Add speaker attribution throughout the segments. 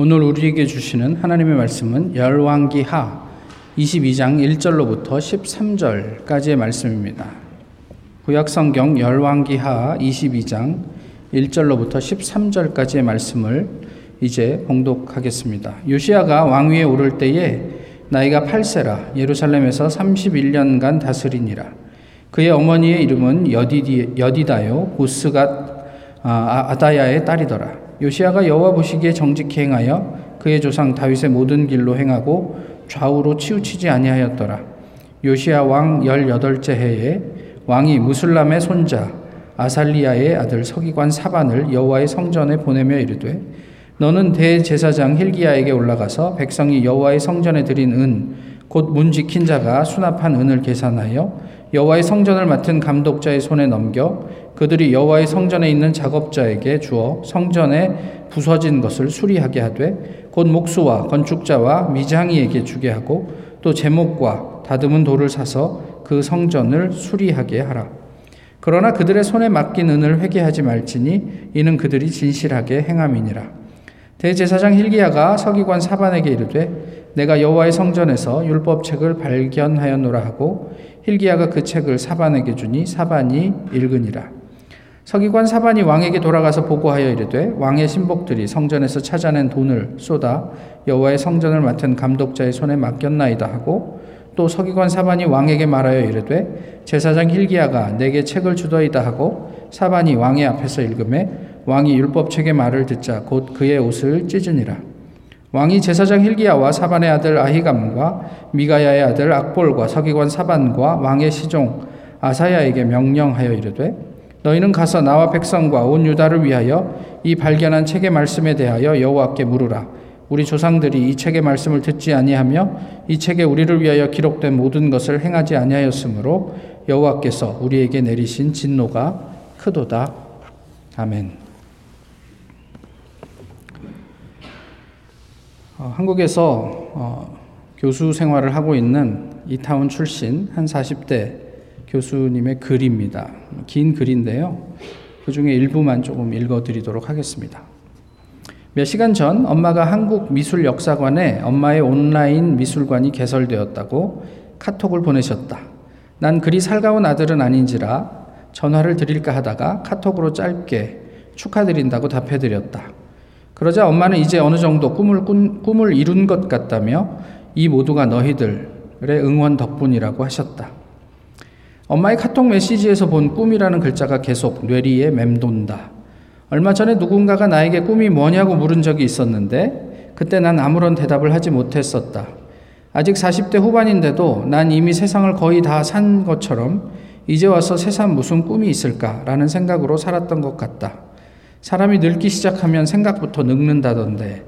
Speaker 1: 오늘 우리에게 주시는 하나님의 말씀은 열왕기하 22장 1절로부터 13절까지의 말씀입니다. 구약성경 열왕기하 22장 1절로부터 13절까지의 말씀을 이제 봉독하겠습니다. 요시아가 왕위에 오를 때에 나이가 8세라 예루살렘에서 31년간 다스리니라. 그의 어머니의 이름은 여디디, 여디다요 보스가 아, 아다야의 딸이더라. 요시아가 여호와 보시기에 정직히 행하여 그의 조상 다윗의 모든 길로 행하고 좌우로 치우치지 아니하였더라. 요시아 왕 18째 해에 왕이 무슬람의 손자 아살리아의 아들 서기관 사반을 여호와의 성전에 보내며 이르되 너는 대제사장 힐기야에게 올라가서 백성이 여호와의 성전에 드린 은 곧 문 지킨 자가 수납한 은을 계산하여 여호와의 성전을 맡은 감독자의 손에 넘겨 그들이 여호와의 성전에 있는 작업자에게 주어 성전에 부서진 것을 수리하게 하되 곧 목수와 건축자와 미장이에게 주게 하고 또 제목과 다듬은 돌을 사서 그 성전을 수리하게 하라. 그러나 그들의 손에 맡긴 은을 회개하지 말지니 이는 그들이 진실하게 행함이니라. 대제사장 힐기야가 서기관 사반에게 이르되 내가 여호와의 성전에서 율법책을 발견하였노라 하고 힐기야가 그 책을 사반에게 주니 사반이 읽으니라. 서기관 사반이 왕에게 돌아가서 보고하여 이르되 왕의 신복들이 성전에서 찾아낸 돈을 쏟아 여호와의 성전을 맡은 감독자의 손에 맡겼나이다 하고 또 서기관 사반이 왕에게 말하여 이르되 제사장 힐기야가 내게 책을 주더이다 하고 사반이 왕의 앞에서 읽음에 왕이 율법책의 말을 듣자 곧 그의 옷을 찢으니라. 왕이 제사장 힐기야와 사반의 아들 아히감과 미가야의 아들 악볼과 서기관 사반과 왕의 시종 아사야에게 명령하여 이르되 너희는 가서 나와 백성과 온 유다를 위하여 이 발견한 책의 말씀에 대하여 여호와께 물으라. 우리 조상들이 이 책의 말씀을 듣지 아니하며 이 책에 우리를 위하여 기록된 모든 것을 행하지 아니하였으므로 여호와께서 우리에게 내리신 진노가 크도다. 아멘. 어, 한국에서 어, 교수 생활을 하고 있는 이타운 출신 한 40대 교수님의 글입니다. 긴 글인데요. 그 중에 일부만 조금 읽어드리도록 하겠습니다. 몇 시간 전 엄마가 한국 미술 역사관에 엄마의 온라인 미술관이 개설되었다고 카톡을 보내셨다. 난 그리 살가운 아들은 아닌지라 전화를 드릴까 하다가 카톡으로 짧게 축하드린다고 답해드렸다. 그러자 엄마는 이제 어느 정도 꿈을, 꿈을 이룬 것 같다며 이 모두가 너희들의 응원 덕분이라고 하셨다. 엄마의 카톡 메시지에서 본 꿈이라는 글자가 계속 뇌리에 맴돈다. 얼마 전에 누군가가 나에게 꿈이 뭐냐고 물은 적이 있었는데 그때 난 아무런 대답을 하지 못했었다. 아직 40대 후반인데도 난 이미 세상을 거의 다 산 것처럼 이제 와서 세상 무슨 꿈이 있을까라는 생각으로 살았던 것 같다. 사람이 늙기 시작하면 생각부터 늙는다던데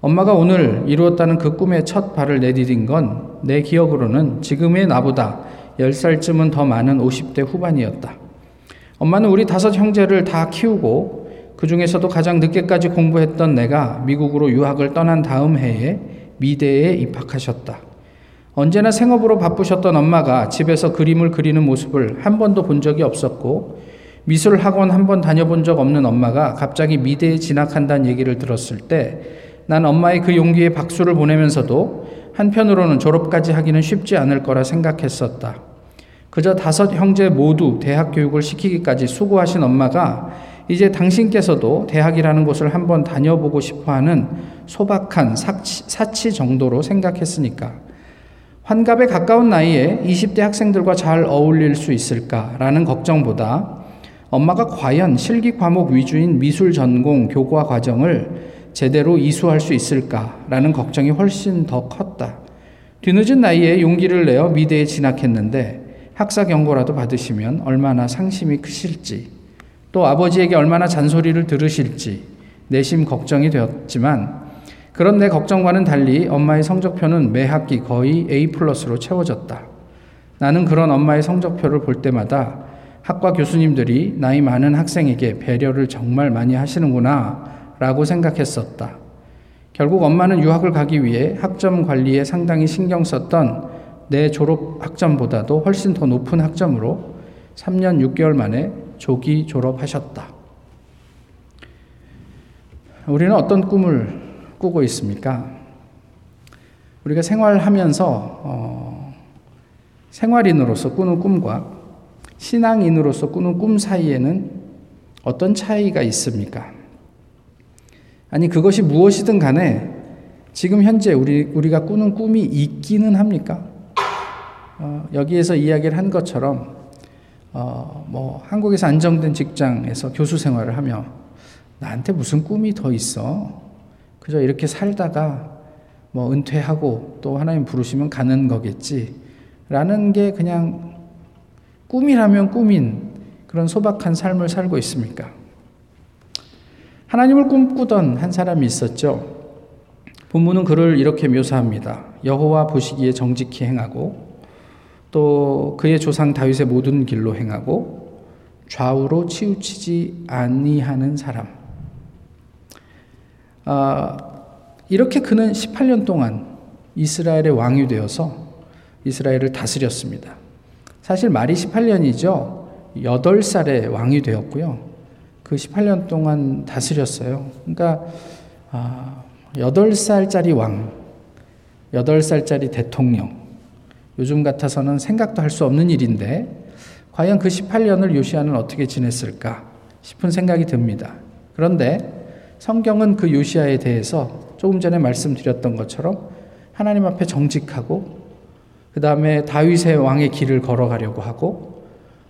Speaker 1: 엄마가 오늘 이루었다는 그 꿈의 첫 발을 내디딘 건 내 기억으로는 지금의 나보다 10살쯤은 더 많은 50대 후반이었다. 엄마는 우리 다섯 형제를 다 키우고 그 중에서도 가장 늦게까지 공부했던 내가 미국으로 유학을 떠난 다음 해에 미대에 입학하셨다. 언제나 생업으로 바쁘셨던 엄마가 집에서 그림을 그리는 모습을 한 번도 본 적이 없었고 미술 학원 한 번 다녀본 적 없는 엄마가 갑자기 미대에 진학한다는 얘기를 들었을 때 난 엄마의 그 용기에 박수를 보내면서도 한편으로는 졸업까지 하기는 쉽지 않을 거라 생각했었다. 그저 다섯 형제 모두 대학 교육을 시키기까지 수고하신 엄마가 이제 당신께서도 대학이라는 곳을 한번 다녀보고 싶어 하는 소박한 사치, 사치 정도로 생각했으니까 환갑에 가까운 나이에 20대 학생들과 잘 어울릴 수 있을까라는 걱정보다 엄마가 과연 실기 과목 위주인 미술 전공 교과 과정을 제대로 이수할 수 있을까라는 걱정이 훨씬 더 컸다. 뒤늦은 나이에 용기를 내어 미대에 진학했는데 학사 경고라도 받으시면 얼마나 상심이 크실지, 또 아버지에게 얼마나 잔소리를 들으실지 내심 걱정이 되었지만, 그런 내 걱정과는 달리 엄마의 성적표는 매 학기 거의 A 플러스로 채워졌다. 나는 그런 엄마의 성적표를 볼 때마다 학과 교수님들이 나이 많은 학생에게 배려를 정말 많이 하시는구나 라고 생각했었다. 결국 엄마는 유학을 가기 위해 학점 관리에 상당히 신경 썼던 내 졸업 학점보다도 훨씬 더 높은 학점으로 3년 6개월 만에 조기 졸업하셨다. 우리는 어떤 꿈을 꾸고 있습니까? 우리가 생활하면서 어, 생활인으로서 꾸는 꿈과 신앙인으로서 꾸는 꿈 사이에는 어떤 차이가 있습니까? 아니 그것이 무엇이든 간에 지금 현재 우리 우리가 꾸는 꿈이 있기는 합니까? 어, 여기에서 이야기를 한 것처럼 어, 뭐 한국에서 안정된 직장에서 교수 생활을 하며 나한테 무슨 꿈이 더 있어? 그저 이렇게 살다가 뭐 은퇴하고 또 하나님 부르시면 가는 거겠지. 라는 게 그냥 꿈이라면 꿈인 그런 소박한 삶을 살고 있습니까? 하나님을 꿈꾸던 한 사람이 있었죠. 본문은 그를 이렇게 묘사합니다. 여호와 보시기에 정직히 행하고 또 그의 조상 다윗의 모든 길로 행하고 좌우로 치우치지 아니하는 사람. 아, 이렇게 그는 18년 동안 이스라엘의 왕이 되어서 이스라엘을 다스렸습니다. 사실 말이 18년이죠. 8살에 왕이 되었고요. 그 18년 동안 다스렸어요. 그러니까 아, 8살짜리 왕, 8살짜리 대통령. 요즘 같아서는 생각도 할 수 없는 일인데 과연 그 18년을 요시아는 어떻게 지냈을까 싶은 생각이 듭니다. 그런데 성경은 그 요시아에 대해서 조금 전에 말씀드렸던 것처럼 하나님 앞에 정직하고 그 다음에 다윗의 왕의 길을 걸어가려고 하고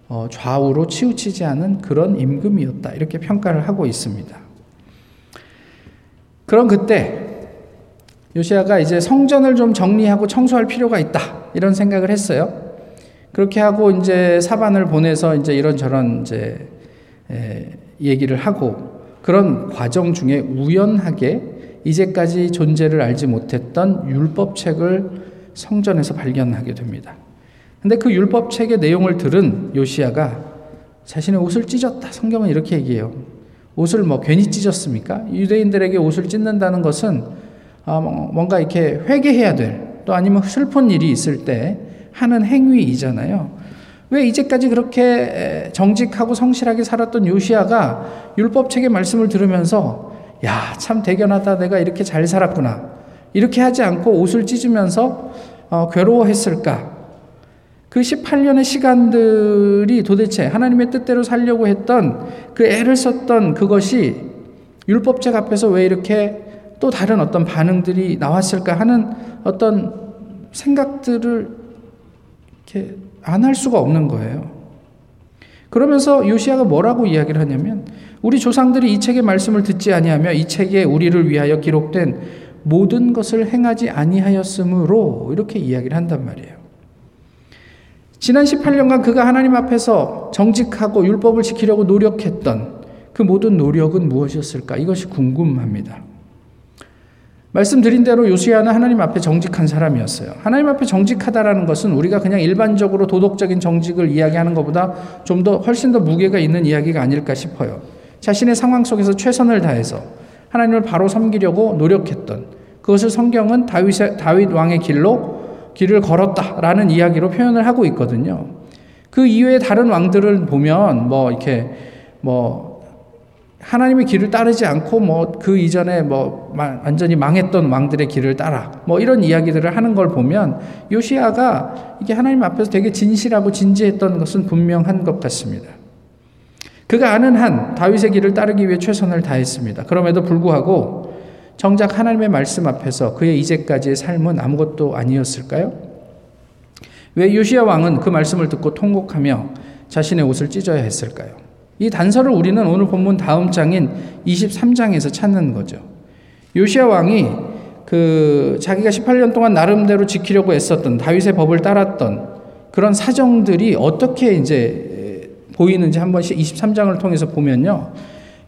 Speaker 1: 어, 좌우로 치우치지 않은 그런 임금이었다. 이렇게 평가를 하고 있습니다. 그런 그때 요시아가 이제 성전을 좀 정리하고 청소할 필요가 있다. 이런 생각을 했어요. 그렇게 하고 이제 사반을 보내서 이제 이런저런 이제 에, 얘기를 하고 그런 과정 중에 우연하게 이제까지 존재를 알지 못했던 율법책을 성전에서 발견하게 됩니다. 근데 그 율법책의 내용을 들은 요시아가 자신의 옷을 찢었다. 성경은 이렇게 얘기해요. 옷을 뭐 괜히 찢었습니까? 유대인들에게 옷을 찢는다는 것은 아, 뭐 뭔가 이렇게 회개해야 될 또 아니면 슬픈 일이 있을 때 하는 행위이잖아요. 왜 이제까지 그렇게 정직하고 성실하게 살았던 요시아가 율법책의 말씀을 들으면서 야, 참 대견하다. 내가 이렇게 잘 살았구나. 이렇게 하지 않고 옷을 찢으면서 어, 괴로워했을까? 그 18년의 시간들이 도대체 하나님의 뜻대로 살려고 했던 그 애를 썼던 그것이 율법책 앞에서 왜 이렇게 또 다른 어떤 반응들이 나왔을까 하는 어떤 생각들을 이렇게 안 할 수가 없는 거예요. 그러면서 요시아가 뭐라고 이야기를 하냐면 우리 조상들이 이 책의 말씀을 듣지 아니하며 이 책에 우리를 위하여 기록된 모든 것을 행하지 아니하였으므로 이렇게 이야기를 한단 말이에요. 지난 18년간 그가 하나님 앞에서 정직하고 율법을 지키려고 노력했던 그 모든 노력은 무엇이었을까? 이것이 궁금합니다. 말씀드린 대로 요시아는 하나님 앞에 정직한 사람이었어요. 하나님 앞에 정직하다라는 것은 우리가 그냥 일반적으로 도덕적인 정직을 이야기하는 것보다 좀 더 훨씬 더 무게가 있는 이야기가 아닐까 싶어요. 자신의 상황 속에서 최선을 다해서 하나님을 바로 섬기려고 노력했던 그것을 성경은 다윗 왕의 길로 길을 걸었다라는 이야기로 표현을 하고 있거든요. 그 이외에 다른 왕들을 보면 뭐 이렇게 뭐 하나님의 길을 따르지 않고 뭐 그 이전에 뭐 완전히 망했던 왕들의 길을 따라 뭐 이런 이야기들을 하는 걸 보면 요시아가 이게 하나님 앞에서 되게 진실하고 진지했던 것은 분명한 것 같습니다. 그가 아는 한 다윗의 길을 따르기 위해 최선을 다했습니다. 그럼에도 불구하고 정작 하나님의 말씀 앞에서 그의 이제까지의 삶은 아무것도 아니었을까요? 왜 요시야 왕은 그 말씀을 듣고 통곡하며 자신의 옷을 찢어야 했을까요? 이 단서를 우리는 오늘 본문 다음 장인 23장에서 찾는 거죠. 요시야 왕이 그 자기가 18년 동안 나름대로 지키려고 애썼던 다윗의 법을 따랐던 그런 사정들이 어떻게 이제 보이는지 한 번씩 23장을 통해서 보면요.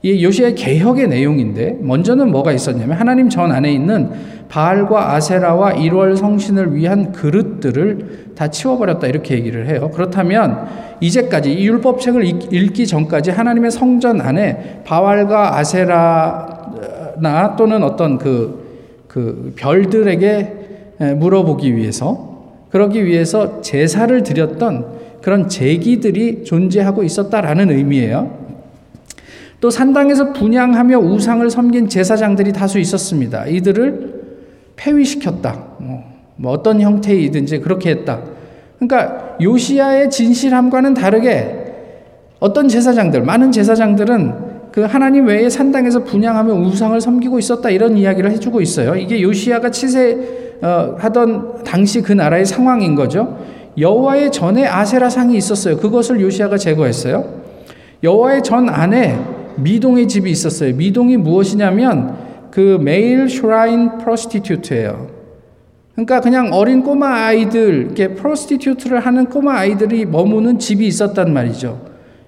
Speaker 1: 이 요시의 개혁의 내용인데 먼저는 뭐가 있었냐면 하나님 전 안에 있는 바알과 아세라와 1월 성신을 위한 그릇들을 다 치워버렸다 이렇게 얘기를 해요. 그렇다면 이제까지 이 율법책을 읽기 전까지 하나님의 성전 안에 바알과 아세라나 또는 어떤 그, 그 별들에게 물어보기 위해서 그러기 위해서 제사를 드렸던 그런 제기들이 존재하고 있었다라는 의미예요. 또 산당에서 분양하며 우상을 섬긴 제사장들이 다수 있었습니다. 이들을 폐위시켰다. 뭐, 뭐 어떤 형태이든지 그렇게 했다. 그러니까 요시아의 진실함과는 다르게 어떤 제사장들, 많은 제사장들은 그 하나님 외에 산당에서 분양하며 우상을 섬기고 있었다 이런 이야기를 해주고 있어요. 이게 요시아가 치세 어, 하던 당시 그 나라의 상황인 거죠. 여호와의 전에 아세라 상이 있었어요. 그것을 요시아가 제거했어요. 여호와의 전 안에 미동의 집이 있었어요. 미동이 무엇이냐면 그 male shrine prostitute예요. 그러니까 그냥 어린 꼬마 아이들, 이렇게 prostitute를 하는 꼬마 아이들이 머무는 집이 있었단 말이죠.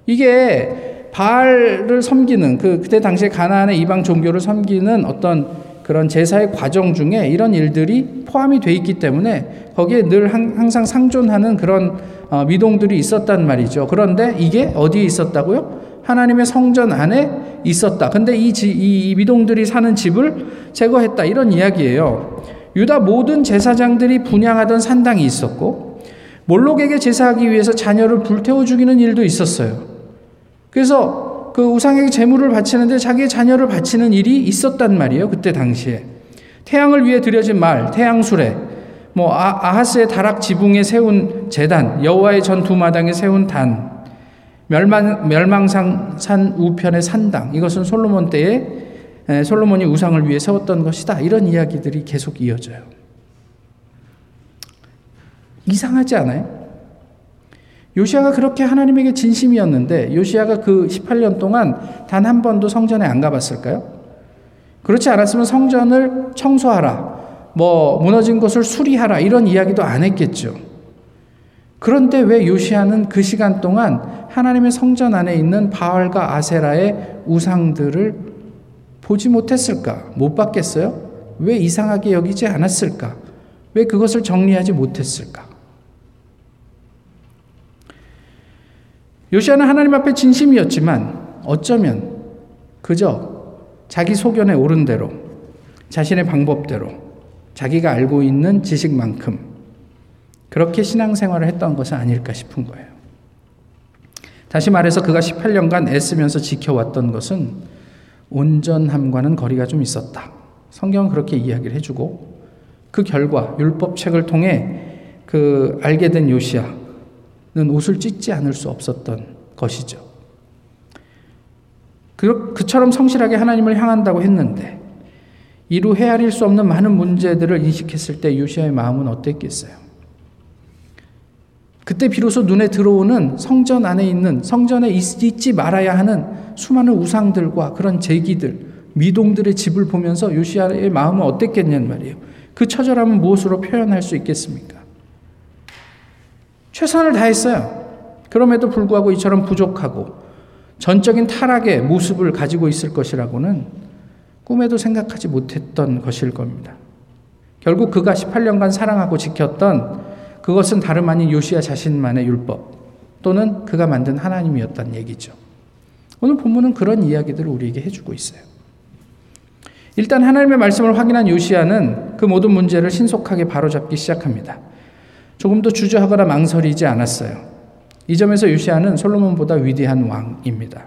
Speaker 1: 이게 바알을 섬기는 그 그때 당시에 가나안의 이방 종교를 섬기는 어떤 그런 제사의 과정 중에 이런 일들이 포함이 돼 있기 때문에 거기에 늘 항상 상존하는 그런 어, 미동들이 있었단 말이죠. 그런데 이게 어디에 있었다고요? 하나님의 성전 안에 있었다. 근데 이, 지, 이 미동들이 사는 집을 제거했다. 이런 이야기예요. 유다 모든 제사장들이 분양하던 산당이 있었고 몰록에게 제사하기 위해서 자녀를 불태워 죽이는 일도 있었어요. 그래서 그 우상에게 제물을 바치는데 자기의 자녀를 바치는 일이 있었단 말이에요. 그때 당시에. 태양을 위해 드려진 말, 태양수레, 뭐 아, 하스의 다락 지붕에 세운 재단, 여호와의 전 두 마당에 세운 단, 멸망 멸망산 우편의 산당. 이것은 솔로몬 때에 솔로몬이 우상을 위해 세웠던 것이다. 이런 이야기들이 계속 이어져요. 이상하지 않아요? 요시아가 그렇게 하나님에게 진심이었는데 요시아가 그 18년 동안 단 한 번도 성전에 안 가봤을까요? 그렇지 않았으면 성전을 청소하라, 뭐 무너진 것을 수리하라 이런 이야기도 안 했겠죠. 그런데 왜 요시아는 그 시간 동안 하나님의 성전 안에 있는 바알과 아세라의 우상들을 보지 못했을까? 못 봤겠어요? 왜 이상하게 여기지 않았을까? 왜 그것을 정리하지 못했을까? 요시아는 하나님 앞에 진심이었지만 어쩌면 그저 자기 소견에 오른 대로 자신의 방법대로 자기가 알고 있는 지식만큼 그렇게 신앙생활을 했던 것은 아닐까 싶은 거예요. 다시 말해서 그가 18년간 애쓰면서 지켜왔던 것은 온전함과는 거리가 좀 있었다. 성경은 그렇게 이야기를 해주고 그 결과 율법책을 통해 그 알게 된 요시아 는 옷을 찢지 않을 수 없었던 것이죠. 그, 그처럼 성실하게 하나님을 향한다고 했는데 이루 헤아릴 수 없는 많은 문제들을 인식했을 때 요시아의 마음은 어땠겠어요? 그때 비로소 눈에 들어오는 성전 안에 있는 성전에 있지 말아야 하는 수많은 우상들과 그런 제기들, 미동들의 집을 보면서 요시아의 마음은 어땠겠냐는 말이에요. 그 처절함은 무엇으로 표현할 수 있겠습니까? 최선을 다했어요. 그럼에도 불구하고 이처럼 부족하고 전적인 타락의 모습을 가지고 있을 것이라고는 꿈에도 생각하지 못했던 것일 겁니다. 결국 그가 18년간 사랑하고 지켰던 그것은 다름 아닌 요시아 자신만의 율법 또는 그가 만든 하나님이었단 얘기죠. 오늘 본문은 그런 이야기들을 우리에게 해주고 있어요. 일단 하나님의 말씀을 확인한 요시아는 그 모든 문제를 신속하게 바로잡기 시작합니다. 조금도 주저하거나 망설이지 않았어요. 이 점에서 요시아는 솔로몬보다 위대한 왕입니다.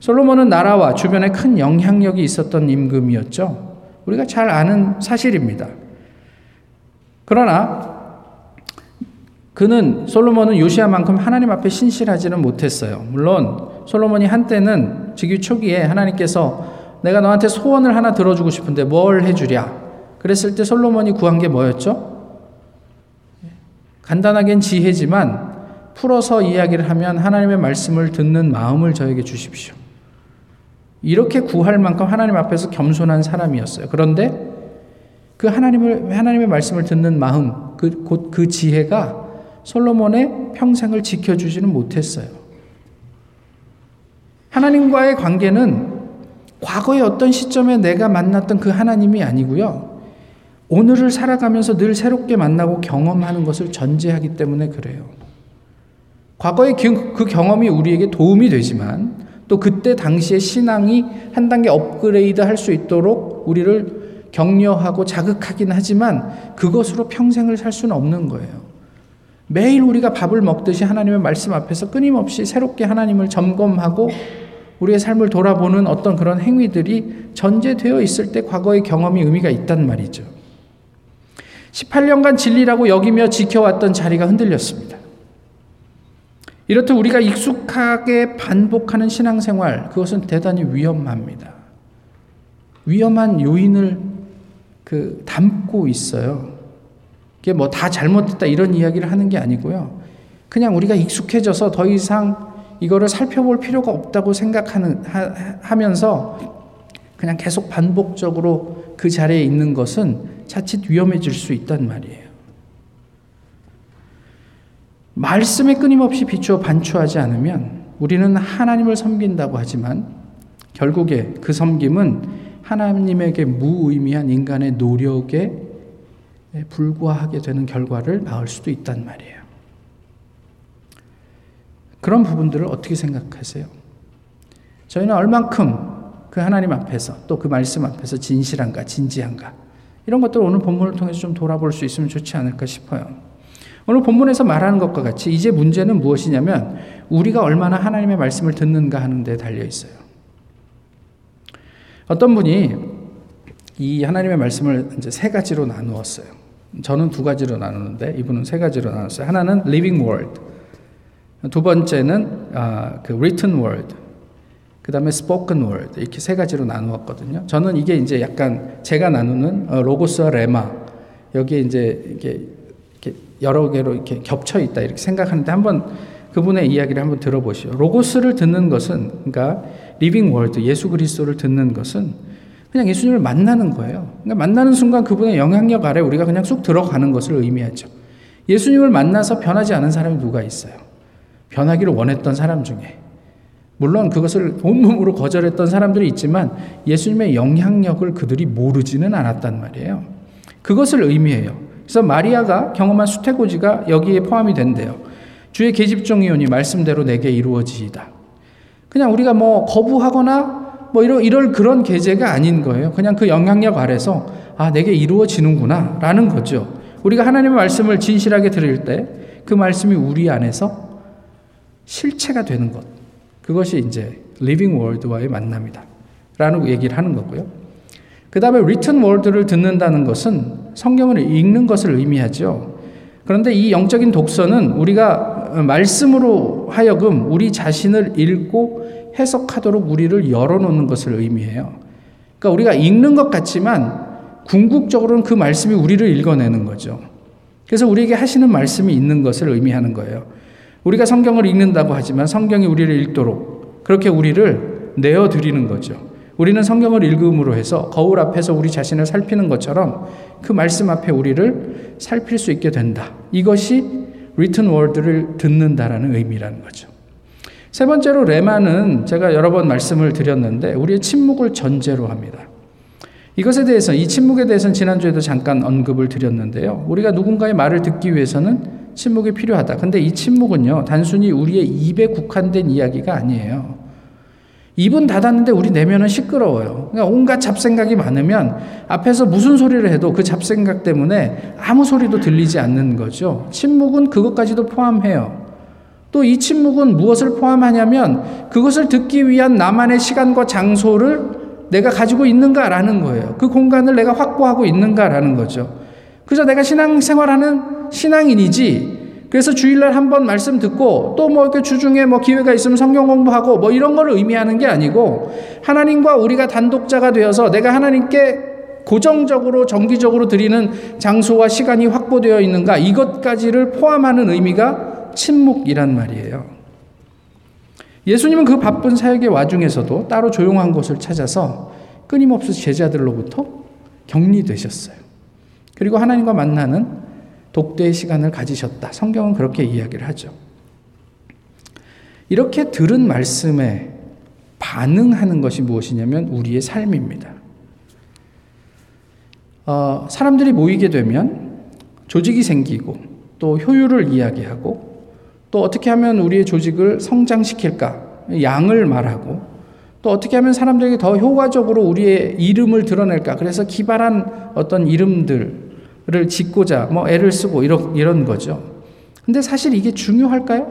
Speaker 1: 솔로몬은 나라와 주변에 큰 영향력이 있었던 임금이었죠. 우리가 잘 아는 사실입니다. 그러나 그는 솔로몬은 요시아만큼 하나님 앞에 신실하지는 못했어요. 물론 솔로몬이 한때는 즉위 초기에 하나님께서 내가 너한테 소원을 하나 들어주고 싶은데 뭘 해주랴? 그랬을 때 솔로몬이 구한 게 뭐였죠? 간단하겐 지혜지만 풀어서 이야기를 하면 하나님의 말씀을 듣는 마음을 저에게 주십시오. 이렇게 구할 만큼 하나님 앞에서 겸손한 사람이었어요. 그런데 그 하나님을 하나님의 말씀을 듣는 마음, 그 곧그 그 지혜가 솔로몬의 평생을 지켜주지는 못했어요. 하나님과의 관계는 과거의 어떤 시점에 내가 만났던 그 하나님이 아니고요. 오늘을 살아가면서 늘 새롭게 만나고 경험하는 것을 전제하기 때문에 그래요. 과거의 그 경험이 우리에게 도움이 되지만 또 그때 당시의 신앙이 한 단계 업그레이드 할 수 있도록 우리를 격려하고 자극하긴 하지만 그것으로 평생을 살 수는 없는 거예요. 매일 우리가 밥을 먹듯이 하나님의 말씀 앞에서 끊임없이 새롭게 하나님을 점검하고 우리의 삶을 돌아보는 어떤 그런 행위들이 전제되어 있을 때 과거의 경험이 의미가 있단 말이죠. 18년간 진리라고 여기며 지켜왔던 자리가 흔들렸습니다. 이렇듯 우리가 익숙하게 반복하는 신앙생활, 그것은 대단히 위험합니다. 위험한 요인을 그 담고 있어요. 이게 뭐 다 잘못됐다 이런 이야기를 하는 게 아니고요. 그냥 우리가 익숙해져서 더 이상 이거를 살펴볼 필요가 없다고 생각하는 하, 하면서 그냥 계속 반복적으로 그 자리에 있는 것은 자칫 위험해질 수 있단 말이에요. 말씀에 끊임없이 비추어 반추하지 않으면 우리는 하나님을 섬긴다고 하지만 결국에 그 섬김은 하나님에게 무의미한 인간의 노력에 불과하게 되는 결과를 낳을 수도 있단 말이에요. 그런 부분들을 어떻게 생각하세요? 저희는 얼만큼 그 하나님 앞에서 또 그 말씀 앞에서 진실한가, 진지한가 이런 것들 오늘 본문을 통해서 좀 돌아볼 수 있으면 좋지 않을까 싶어요. 오늘 본문에서 말하는 것과 같이 이제 문제는 무엇이냐면 우리가 얼마나 하나님의 말씀을 듣는가 하는 데 달려 있어요. 어떤 분이 이 하나님의 말씀을 이제 세 가지로 나누었어요. 저는 두 가지로 나누는데 이분은 세 가지로 나눴어요. 하나는 living word. 두 번째는 아, 그 written word, 그 다음에 spoken word 이렇게 세 가지로 나누었거든요. 저는 이게 이제 약간 제가 나누는 어, 로고스와 레마 여기에 이제 이렇게 여러 개로 이렇게 겹쳐 있다 이렇게 생각하는데 한번 그분의 이야기를 한번 들어보시오. 로고스를 듣는 것은 그러니까 living word 예수 그리스도를 듣는 것은 그냥 예수님을 만나는 거예요. 그러니까 만나는 순간 그분의 영향력 아래 우리가 그냥 쑥 들어가는 것을 의미하죠. 예수님을 만나서 변하지 않은 사람이 누가 있어요? 변하기를 원했던 사람 중에 물론 그것을 온몸으로 거절했던 사람들이 있지만 예수님의 영향력을 그들이 모르지는 않았단 말이에요. 그것을 의미해요. 그래서 마리아가 경험한 수태고지가 여기에 포함이 된대요. 주의 계집종이오니 말씀대로 내게 이루어지이다. 그냥 우리가 뭐 거부하거나 뭐 이럴, 이럴 그런 계제가 아닌 거예요. 그냥 그 영향력 아래서 아, 내게 이루어지는구나 라는 거죠. 우리가 하나님의 말씀을 진실하게 들을 때 그 말씀이 우리 안에서 실체가 되는 것. 그것이 이제 living word와의 만남이다. 라는 얘기를 하는 거고요. 그 다음에 written word를 듣는다는 것은 성경을 읽는 것을 의미하죠. 그런데 이 영적인 독서는 우리가 말씀으로 하여금 우리 자신을 읽고 해석하도록 우리를 열어놓는 것을 의미해요. 그러니까 우리가 읽는 것 같지만 궁극적으로는 그 말씀이 우리를 읽어내는 거죠. 그래서 우리에게 하시는 말씀이 있는 것을 의미하는 거예요. 우리가 성경을 읽는다고 하지만 성경이 우리를 읽도록 그렇게 우리를 내어드리는 거죠. 우리는 성경을 읽음으로 해서 거울 앞에서 우리 자신을 살피는 것처럼 그 말씀 앞에 우리를 살필 수 있게 된다. 이것이 written word를 듣는다라는 의미라는 거죠. 세 번째로 레마는 제가 여러 번 말씀을 드렸는데 우리의 침묵을 전제로 합니다. 이것에 대해서 이 침묵에 대해서는 지난주에도 잠깐 언급을 드렸는데요. 우리가 누군가의 말을 듣기 위해서는 침묵이 필요하다. 근데 이 침묵은요, 단순히 우리의 입에 국한된 이야기가 아니에요. 입은 닫았는데 우리 내면은 시끄러워요. 그러니까 온갖 잡생각이 많으면 앞에서 무슨 소리를 해도 그 잡생각 때문에 아무 소리도 들리지 않는 거죠. 침묵은 그것까지도 포함해요. 또 이 침묵은 무엇을 포함하냐면 그것을 듣기 위한 나만의 시간과 장소를 내가 가지고 있는가라는 거예요. 그 공간을 내가 확보하고 있는가라는 거죠. 그래서 내가 신앙생활하는 신앙인이지. 그래서 주일날 한 번 말씀 듣고 또 뭐 이렇게 주중에 뭐 기회가 있으면 성경 공부하고 뭐 이런 걸 의미하는 게 아니고 하나님과 우리가 단독자가 되어서 내가 하나님께 고정적으로 정기적으로 드리는 장소와 시간이 확보되어 있는가 이것까지를 포함하는 의미가 침묵이란 말이에요. 예수님은 그 바쁜 사역의 와중에서도 따로 조용한 곳을 찾아서 끊임없이 제자들로부터 격리되셨어요. 그리고 하나님과 만나는 독대의 시간을 가지셨다. 성경은 그렇게 이야기를 하죠. 이렇게 들은 말씀에 반응하는 것이 무엇이냐면 우리의 삶입니다. 어, 사람들이 모이게 되면 조직이 생기고 또 효율을 이야기하고 또 어떻게 하면 우리의 조직을 성장시킬까 양을 말하고 또 어떻게 하면 사람들에게 더 효과적으로 우리의 이름을 드러낼까 그래서 기발한 어떤 이름들 를 짓고자 뭐 애를 쓰고 이런, 이런 거죠. 근데 사실 이게 중요할까요?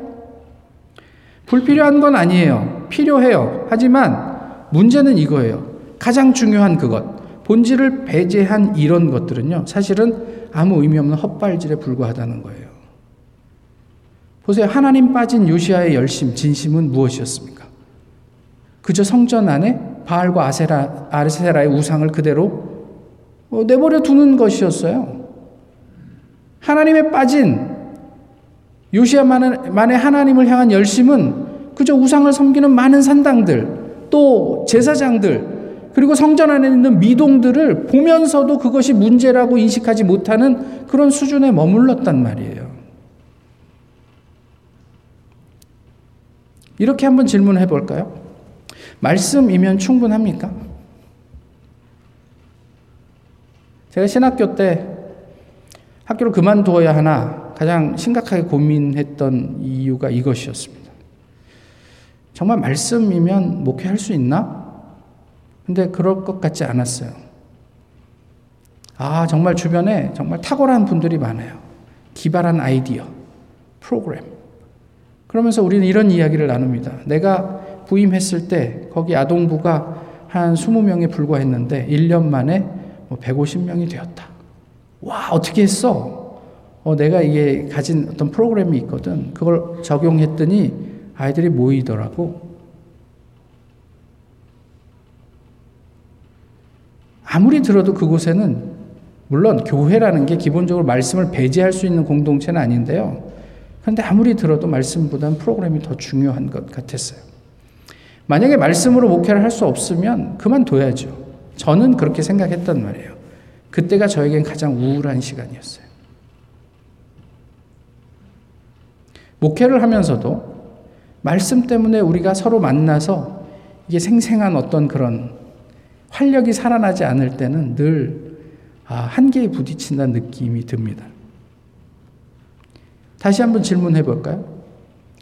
Speaker 1: 불필요한 건 아니에요. 필요해요. 하지만 문제는 이거예요. 가장 중요한 그것. 본질을 배제한 이런 것들은요. 사실은 아무 의미 없는 헛발질에 불과하다는 거예요. 보세요. 하나님 빠진 요시아의 열심, 진심은 무엇이었습니까? 그저 성전 안에 바알과 아세라, 아세라의 우상을 그대로 어, 내버려 두는 것이었어요. 하나님에 빠진 요시아만의 하나님을 향한 열심은 그저 우상을 섬기는 많은 산당들, 또 제사장들, 그리고 성전 안에 있는 미동들을 보면서도 그것이 문제라고 인식하지 못하는 그런 수준에 머물렀단 말이에요. 이렇게 한번 질문해 볼까요? 말씀이면 충분합니까? 제가 신학교 때 학교를 그만두어야 하나 가장 심각하게 고민했던 이유가 이것이었습니다. 정말 말씀이면 목회할 수 있나? 근데 그럴 것 같지 않았어요. 아, 정말 주변에 정말 탁월한 분들이 많아요. 기발한 아이디어, 프로그램. 그러면서 우리는 이런 이야기를 나눕니다. 내가 부임했을 때 거기 아동부가 한 20명에 불과했는데 1년 만에 150명이 뭐 되었다. 와, 어떻게 했어? 어, 내가 이게 가진 어떤 프로그램이 있거든. 그걸 적용했더니 아이들이 모이더라고. 아무리 들어도 그곳에는 물론 교회라는 게 기본적으로 말씀을 배제할 수 있는 공동체는 아닌데요. 그런데 아무리 들어도 말씀보다는 프로그램이 더 중요한 것 같았어요. 만약에 말씀으로 목회를 할 수 없으면 그만둬야죠. 저는 그렇게 생각했단 말이에요. 그때가 저에겐 가장 우울한 시간이었어요. 목회를 하면서도 말씀 때문에 우리가 서로 만나서 이게 생생한 어떤 그런 활력이 살아나지 않을 때는 늘 아, 한계에 부딪힌다는 느낌이 듭니다. 다시 한번 질문해 볼까요?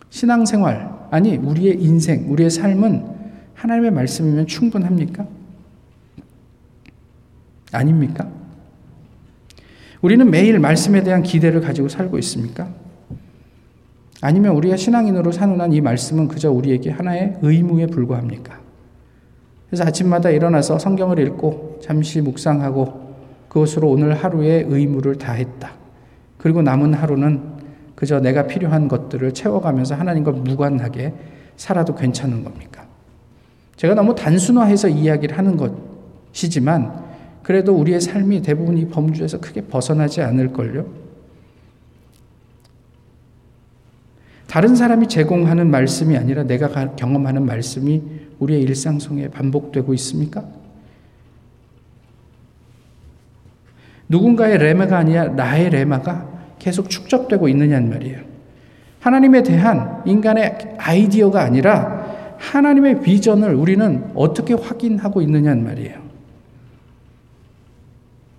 Speaker 1: 신앙생활, 아니, 우리의 인생, 우리의 삶은 하나님의 말씀이면 충분합니까? 아닙니까? 우리는 매일 말씀에 대한 기대를 가지고 살고 있습니까? 아니면 우리가 신앙인으로 사는 한 이 말씀은 그저 우리에게 하나의 의무에 불과합니까? 그래서 아침마다 일어나서 성경을 읽고 잠시 묵상하고 그것으로 오늘 하루의 의무를 다했다. 그리고 남은 하루는 그저 내가 필요한 것들을 채워가면서 하나님과 무관하게 살아도 괜찮은 겁니까? 제가 너무 단순화해서 이야기를 하는 것이지만 그래도 우리의 삶이 대부분 이 범주에서 크게 벗어나지 않을걸요? 다른 사람이 제공하는 말씀이 아니라 내가 경험하는 말씀이 우리의 일상 속에 반복되고 있습니까? 누군가의 레마가 아니라 나의 레마가 계속 축적되고 있느냐는 말이에요. 하나님에 대한 인간의 아이디어가 아니라 하나님의 비전을 우리는 어떻게 확인하고 있느냐는 말이에요.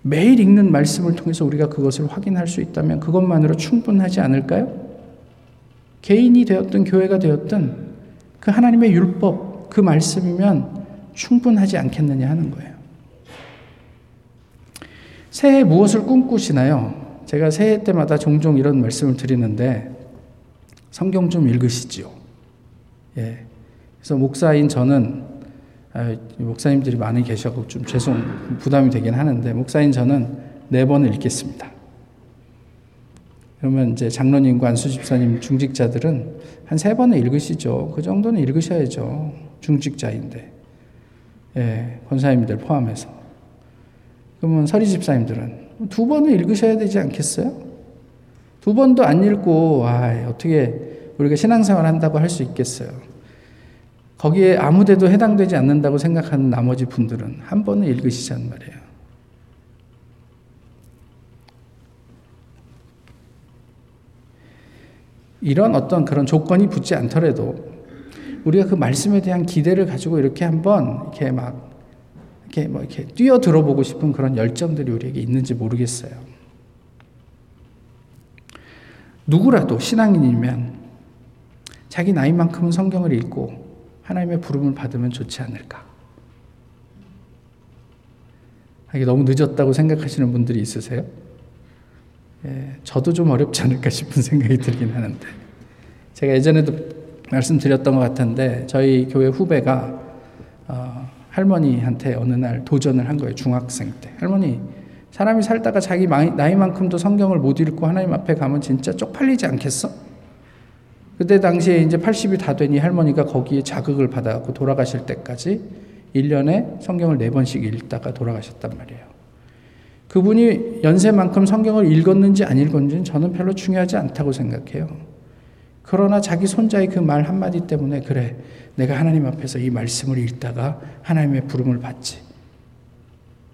Speaker 1: 매일 읽는 말씀을 통해서 우리가 그것을 확인할 수 있다면 그것만으로 충분하지 않을까요? 개인이 되었든 교회가 되었든 그 하나님의 율법, 그 말씀이면 충분하지 않겠느냐 하는 거예요. 새해 무엇을 꿈꾸시나요? 제가 새해 때마다 종종 이런 말씀을 드리는데 성경 좀 읽으시지요. 예. 그래서 목사인 저는 아, 목사님들이 많이 계셔서 좀 죄송, 부담이 되긴 하는데, 목사인 저는 네 번을 읽겠습니다. 그러면 이제 장로님과 안수 집사님 중직자들은 한 세 번을 읽으시죠. 그 정도는 읽으셔야죠. 중직자인데. 예, 권사님들 포함해서. 그러면 서리 집사님들은 두 번을 읽으셔야 되지 않겠어요? 두 번도 안 읽고, 아, 어떻게 우리가 신앙생활 한다고 할 수 있겠어요? 거기에 아무 데도 해당되지 않는다고 생각하는 나머지 분들은 한 번은 읽으시자는 말이에요. 이런 어떤 그런 조건이 붙지 않더라도 우리가 그 말씀에 대한 기대를 가지고 이렇게 한번 이렇게 막 이렇게 뭐 이렇게 뛰어 들어보고 싶은 그런 열정들이 우리에게 있는지 모르겠어요. 누구라도 신앙인이면 자기 나이만큼은 성경을 읽고 하나님의 부름을 받으면 좋지 않을까. 이게 너무 늦었다고 생각하시는 분들이 있으세요? 예, 저도 좀 어렵지 않을까 싶은 생각이 들긴 하는데. 제가 예전에도 말씀드렸던 것 같은데 저희 교회 후배가 어, 할머니한테 어느 날 도전을 한 거예요. 중학생 때. 할머니, 사람이 살다가 자기 나이만큼도 성경을 못 읽고 하나님 앞에 가면 진짜 쪽팔리지 않겠어? 그때 당시에 이제 80이 다 되니 할머니가 거기에 자극을 받아갖고 돌아가실 때까지 1년에 성경을 4번씩 읽다가 돌아가셨단 말이에요. 그분이 연세만큼 성경을 읽었는지 안 읽었는지는 저는 별로 중요하지 않다고 생각해요. 그러나 자기 손자의 그 말 한마디 때문에 그래 내가 하나님 앞에서 이 말씀을 읽다가 하나님의 부름을 받지.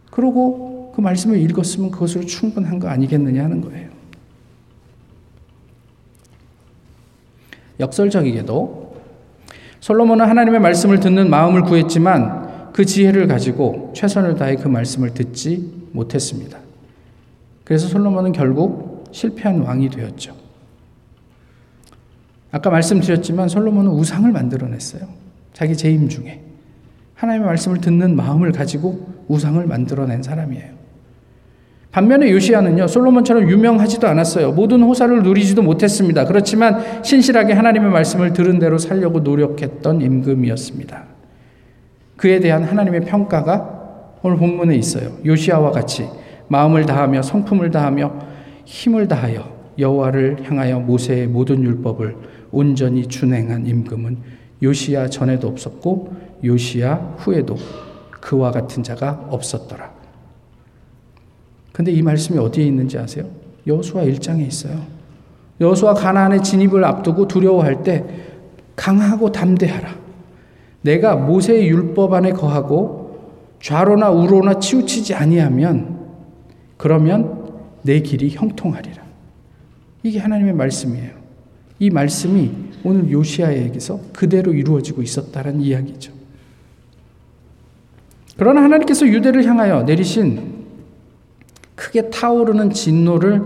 Speaker 1: 그러고 그 말씀을 읽었으면 그것으로 충분한 거 아니겠느냐 하는 거예요. 역설적이게도 솔로몬은 하나님의 말씀을 듣는 마음을 구했지만 그 지혜를 가지고 최선을 다해 그 말씀을 듣지 못했습니다. 그래서 솔로몬은 결국 실패한 왕이 되었죠. 아까 말씀드렸지만 솔로몬은 우상을 만들어냈어요. 자기 재임 중에. 하나님의 말씀을 듣는 마음을 가지고 우상을 만들어낸 사람이에요. 반면에 요시아는요, 솔로몬처럼 유명하지도 않았어요. 모든 호사를 누리지도 못했습니다. 그렇지만 신실하게 하나님의 말씀을 들은 대로 살려고 노력했던 임금이었습니다. 그에 대한 하나님의 평가가 오늘 본문에 있어요. 요시아와 같이 마음을 다하며 성품을 다하며 힘을 다하여 여호와를 향하여 모세의 모든 율법을 온전히 준행한 임금은 요시야 전에도 없었고 요시야 후에도 그와 같은 자가 없었더라. 근데 이 말씀이 어디에 있는지 아세요? 여호수아 1장에 있어요. 여호수아 가나안의 진입을 앞두고 두려워할 때 강하고 담대하라. 내가 모세의 율법 안에 거하고 좌로나 우로나 치우치지 아니하면 그러면 내 길이 형통하리라. 이게 하나님의 말씀이에요. 이 말씀이 오늘 요시아에게서 그대로 이루어지고 있었다는 이야기죠. 그러나 하나님께서 유대를 향하여 내리신 크게 타오르는 진노를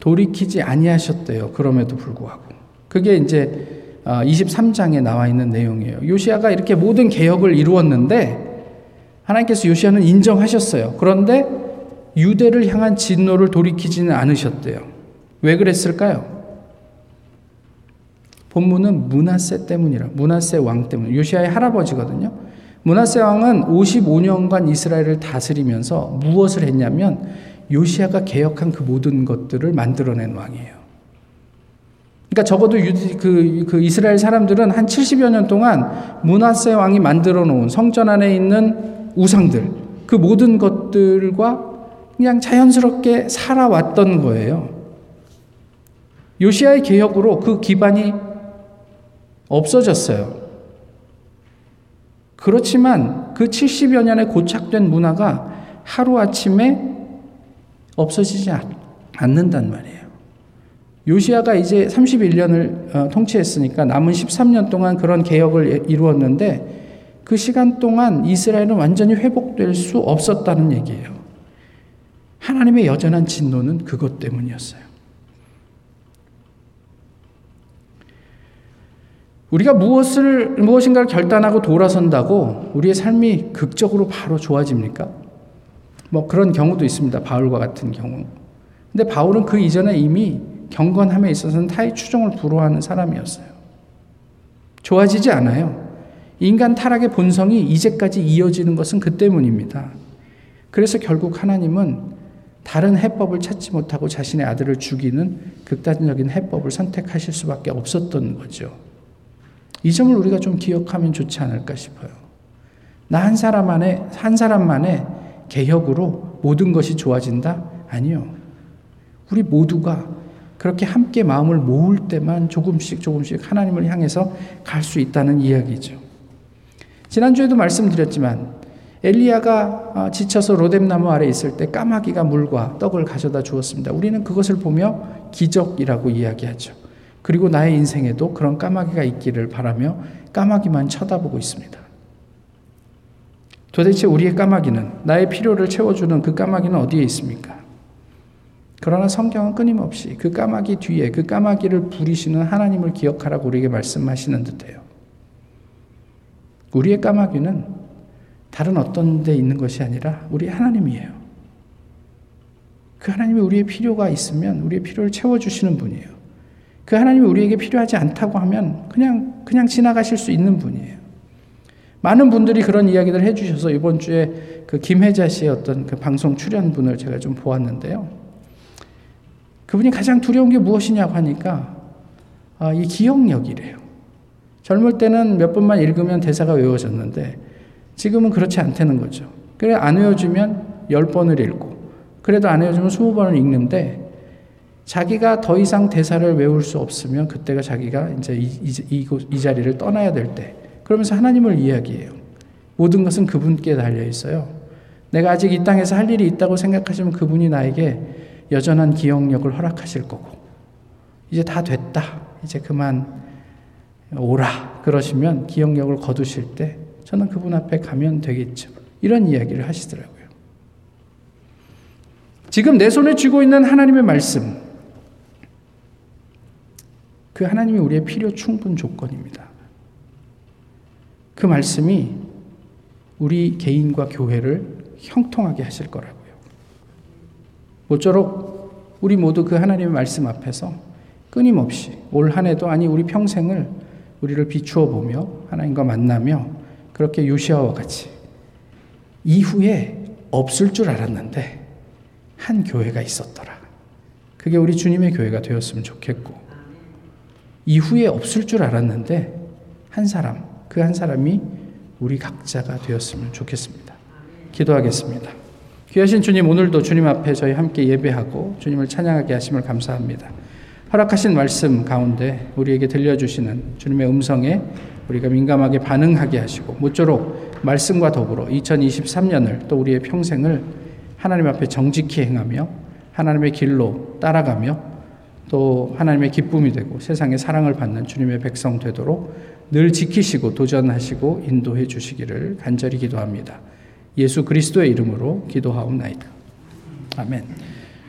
Speaker 1: 돌이키지 아니하셨대요. 그럼에도 불구하고. 그게 이제 23장에 아, 나와 있는 내용이에요. 요시아가 이렇게 모든 개혁을 이루었는데 하나님께서 요시아는 인정하셨어요. 그런데 유대를 향한 진노를 돌이키지는 않으셨대요. 왜 그랬을까요? 본문은 문하세 때문이라. 문하세 왕 때문. 요시아의 할아버지거든요. 문하세 왕은 55년간 이스라엘을 다스리면서 무엇을 했냐면 요시아가 개혁한 그 모든 것들을 만들어낸 왕이에요. 그러니까 적어도 유디, 그, 그 이스라엘 사람들은 한 70여 년 동안 문하세 왕이 만들어 놓은 성전 안에 있는 우상들, 그 모든 것들과 그냥 자연스럽게 살아왔던 거예요. 요시아의 개혁으로 그 기반이 없어졌어요. 그렇지만 그 70여 년에 고착된 문화가 하루아침에 없어지지 않는단 말이에요. 요시아가 이제 31년을 어, 통치했으니까 남은 13년 동안 그런 개혁을 이루었는데 그 시간 동안 이스라엘은 완전히 회복될 수 없었다는 얘기예요. 하나님의 여전한 진노는 그것 때문이었어요. 우리가 무엇을 무엇인가를 결단하고 돌아선다고 우리의 삶이 극적으로 바로 좋아집니까? 뭐 그런 경우도 있습니다. 바울과 같은 경우. 근데 바울은 그 이전에 이미 경건함에 있어서는 타의 추종을 불허하는 사람이었어요. 좋아지지 않아요. 인간 타락의 본성이 이제까지 이어지는 것은 그 때문입니다. 그래서 결국 하나님은 다른 해법을 찾지 못하고 자신의 아들을 죽이는 극단적인 해법을 선택하실 수밖에 없었던 거죠. 이 점을 우리가 좀 기억하면 좋지 않을까 싶어요. 나 한 사람만의, 한 사람만의 개혁으로 모든 것이 좋아진다? 아니요. 우리 모두가 그렇게 함께 마음을 모을 때만 조금씩 조금씩 하나님을 향해서 갈 수 있다는 이야기죠. 지난주에도 말씀드렸지만 엘리야가 아, 지쳐서 로뎀나무 아래 있을 때 까마귀가 물과 떡을 가져다 주었습니다. 우리는 그것을 보며 기적이라고 이야기하죠. 그리고 나의 인생에도 그런 까마귀가 있기를 바라며 까마귀만 쳐다보고 있습니다. 도대체 우리의 까마귀는 나의 필요를 채워주는 그 까마귀는 어디에 있습니까? 그러나 성경은 끊임없이 그 까마귀 뒤에 그 까마귀를 부리시는 하나님을 기억하라고 우리에게 말씀하시는 듯해요. 우리의 까마귀는 다른 어떤 데 있는 것이 아니라 우리 하나님이에요. 그 하나님이 우리의 필요가 있으면 우리의 필요를 채워주시는 분이에요. 그 하나님이 우리에게 필요하지 않다고 하면 그냥 그냥 지나가실 수 있는 분이에요. 많은 분들이 그런 이야기를 해주셔서 이번 주에 그 김혜자 씨의 어떤 그 방송 출연분을 제가 좀 보았는데요. 그분이 가장 두려운 게 무엇이냐고 하니까 아, 이 기억력이래요. 젊을 때는 몇 번만 읽으면 대사가 외워졌는데 지금은 그렇지 않다는 거죠. 그래 안 외워주면 열 번을 읽고 그래도 안 외워주면 스무 번을 읽는데 자기가 더 이상 대사를 외울 수 없으면 그때가 자기가 이제 이, 이, 이, 이 자리를 떠나야 될 때. 그러면서 하나님을 이야기해요. 모든 것은 그분께 달려 있어요. 내가 아직 이 땅에서 할 일이 있다고 생각하시면 그분이 나에게 여전한 기억력을 허락하실 거고, 이제 다 됐다. 이제 그만 오라. 그러시면 기억력을 거두실 때 저는 그분 앞에 가면 되겠죠. 이런 이야기를 하시더라고요. 지금 내 손에 쥐고 있는 하나님의 말씀, 그 하나님이 우리의 필요 충분 조건입니다. 그 말씀이 우리 개인과 교회를 형통하게 하실 거라고요. 모쪼록 우리 모두 그 하나님의 말씀 앞에서 끊임없이 올 한 해도 아니 우리 평생을 우리를 비추어 보며 하나님과 만나며 그렇게 요시아와 같이 이후에 없을 줄 알았는데 한 교회가 있었더라. 그게 우리 주님의 교회가 되었으면 좋겠고 이후에 없을 줄 알았는데 한 사람, 그 한 사람이 우리 각자가 되었으면 좋겠습니다. 기도하겠습니다. 귀하신 주님, 오늘도 주님 앞에 저희 함께 예배하고 주님을 찬양하게 하심을 감사합니다. 허락하신 말씀 가운데 우리에게 들려주시는 주님의 음성에 우리가 민감하게 반응하게 하시고 모쪼록 말씀과 더불어 2023년을 또 우리의 평생을 하나님 앞에 정직히 행하며 하나님의 길로 따라가며 또 하나님의 기쁨이 되고 세상의 사랑을 받는 주님의 백성 되도록 늘 지키시고 도전하시고 인도해 주시기를 간절히 기도합니다. 예수 그리스도의 이름으로 기도하옵나이다. 아멘.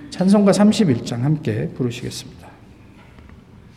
Speaker 1: 찬송가 31장 함께 부르시겠습니다.